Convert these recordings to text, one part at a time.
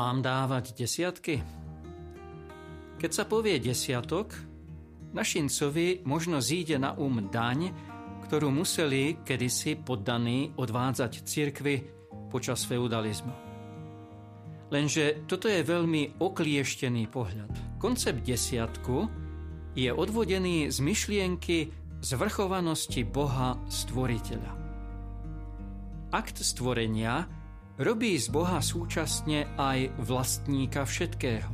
Mám dávať desiatky? Keď sa povie desiatok, našincovi možno zíde na um daň, ktorú museli kedysi poddaní odvádzať cirkvi počas feudalizmu. Lenže toto je veľmi oklieštený pohľad. Koncept desiatku je odvodený z myšlienky zvrchovanosti Boha stvoriteľa. Akt stvorenia robí z Boha súčasne aj vlastníka všetkého.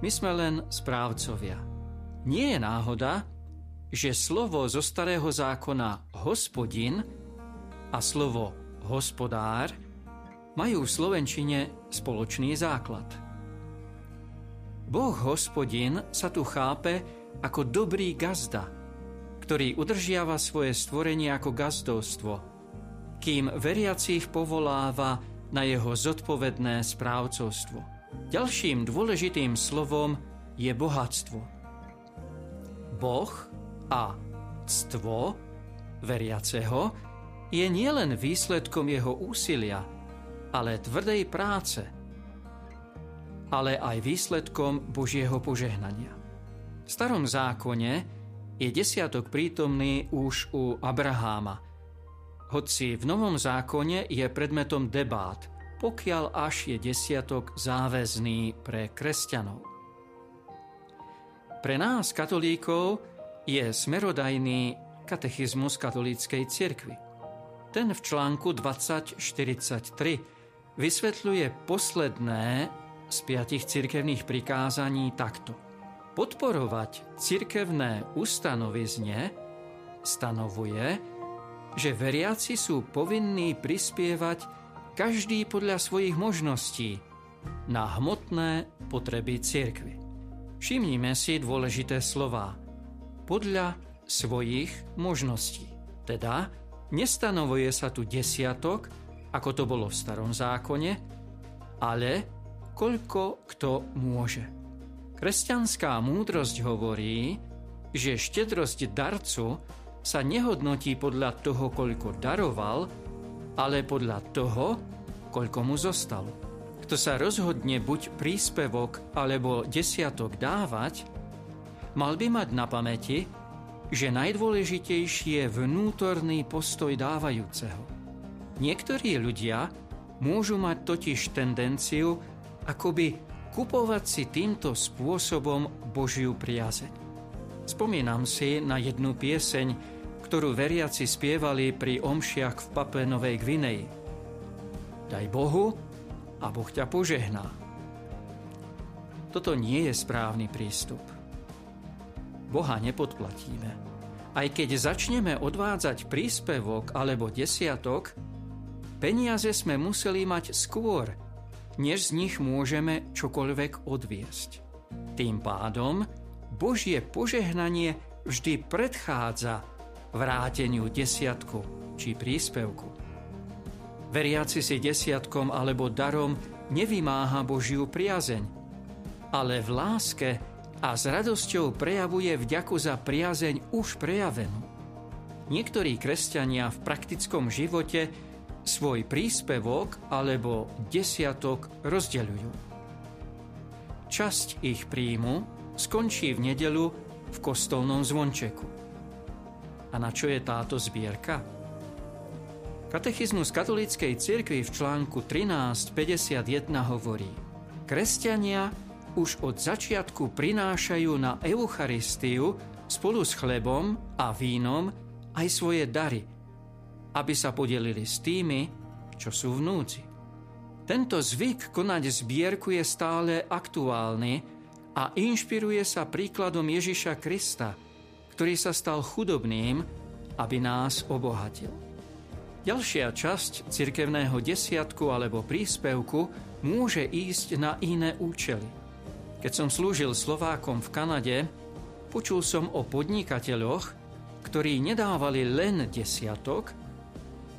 My sme len správcovia. Nie je náhoda, že slovo zo starého zákona hospodin a slovo hospodár majú v slovenčine spoločný základ. Boh hospodin sa tu chápe ako dobrý gazda, ktorý udržiava svoje stvorenie ako gazdovstvo – kým veriacich povoláva na jeho zodpovedné správcovstvo. Ďalším dôležitým slovom je bohatstvo. Boh a ctvo veriaceho je nielen výsledkom jeho úsilia, ale tvrdej práce, ale aj výsledkom Božieho požehnania. V starom zákone je desiatok prítomný už u Abraháma – hoci v Novom zákone je predmetom debát, pokiaľ až je desiatok záväzný pre kresťanov. Pre nás, katolíkov, je smerodajný katechizmus katolíckej cirkvi. Ten v článku 2043 vysvetľuje posledné z piatich cirkevných prikázaní takto. Podporovať cirkevné ustanovizne stanovuje, že veriaci sú povinní prispievať každý podľa svojich možností na hmotné potreby cirkvy. Všimnime si dôležité slova. Podľa svojich možností. Teda nestanovuje sa tu desiatok, ako to bolo v starom zákone, ale koľko kto môže. Kresťanská múdrosť hovorí, že štedrosť darcu sa nehodnotí podľa toho, koľko daroval, ale podľa toho, koľko mu zostalo. Kto sa rozhodne buď príspevok alebo desiatok dávať, mal by mať na pamäti, že najdôležitejší je vnútorný postoj dávajúceho. Niektorí ľudia môžu mať totiž tendenciu akoby kupovať si týmto spôsobom Božiu priazeň. Spomínam si na jednu pieseň, ktorú veriaci spievali pri omšiach v Papue Novej Gvineji. Daj Bohu a Boh ťa požehná. Toto nie je správny prístup. Boha nepodplatíme. Aj keď začneme odvádzať príspevok alebo desiatok, peniaze sme museli mať skôr, než z nich môžeme čokoľvek odviesť. Tým pádom Božie požehnanie vždy predchádza vráteniu desiatku či príspevku. Veriaci si desiatkom alebo darom nevymáha Božiu priazeň, ale v láske a s radosťou prejavuje vďaku za priazeň už prejavenú. Niektorí kresťania v praktickom živote svoj príspevok alebo desiatok rozdeľujú. Časť ich príjmu skončí v nedelu v kostolnom zvončeku. A na čo je táto zbierka? Katechizmus katolíckej cirkvi v článku 1351 hovorí Kresťania už od začiatku prinášajú na Eucharistiu spolu s chlebom a vínom aj svoje dary, aby sa podelili s tými, čo sú vnúci. Tento zvyk konať zbierku je stále aktuálny a inšpiruje sa príkladom Ježiša Krista – ktorý sa stal chudobným, aby nás obohatil. Ďalšia časť cirkevného desiatku alebo príspevku môže ísť na iné účely. Keď som slúžil Slovákom v Kanade, počul som o podnikateľoch, ktorí nedávali len desiatok,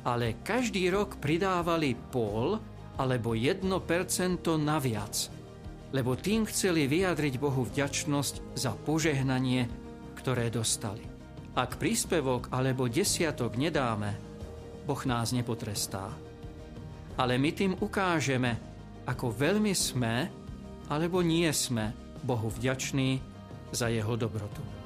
ale každý rok pridávali pol alebo 1% naviac. Lebo tým chceli vyjadriť Bohu vďačnosť za požehnanie, ktoré dostali. Ak príspevok alebo desiatok nedáme, Boh nás nepotrestá. Ale my tým ukážeme, ako veľmi sme alebo nie sme Bohu vďační za jeho dobrotu.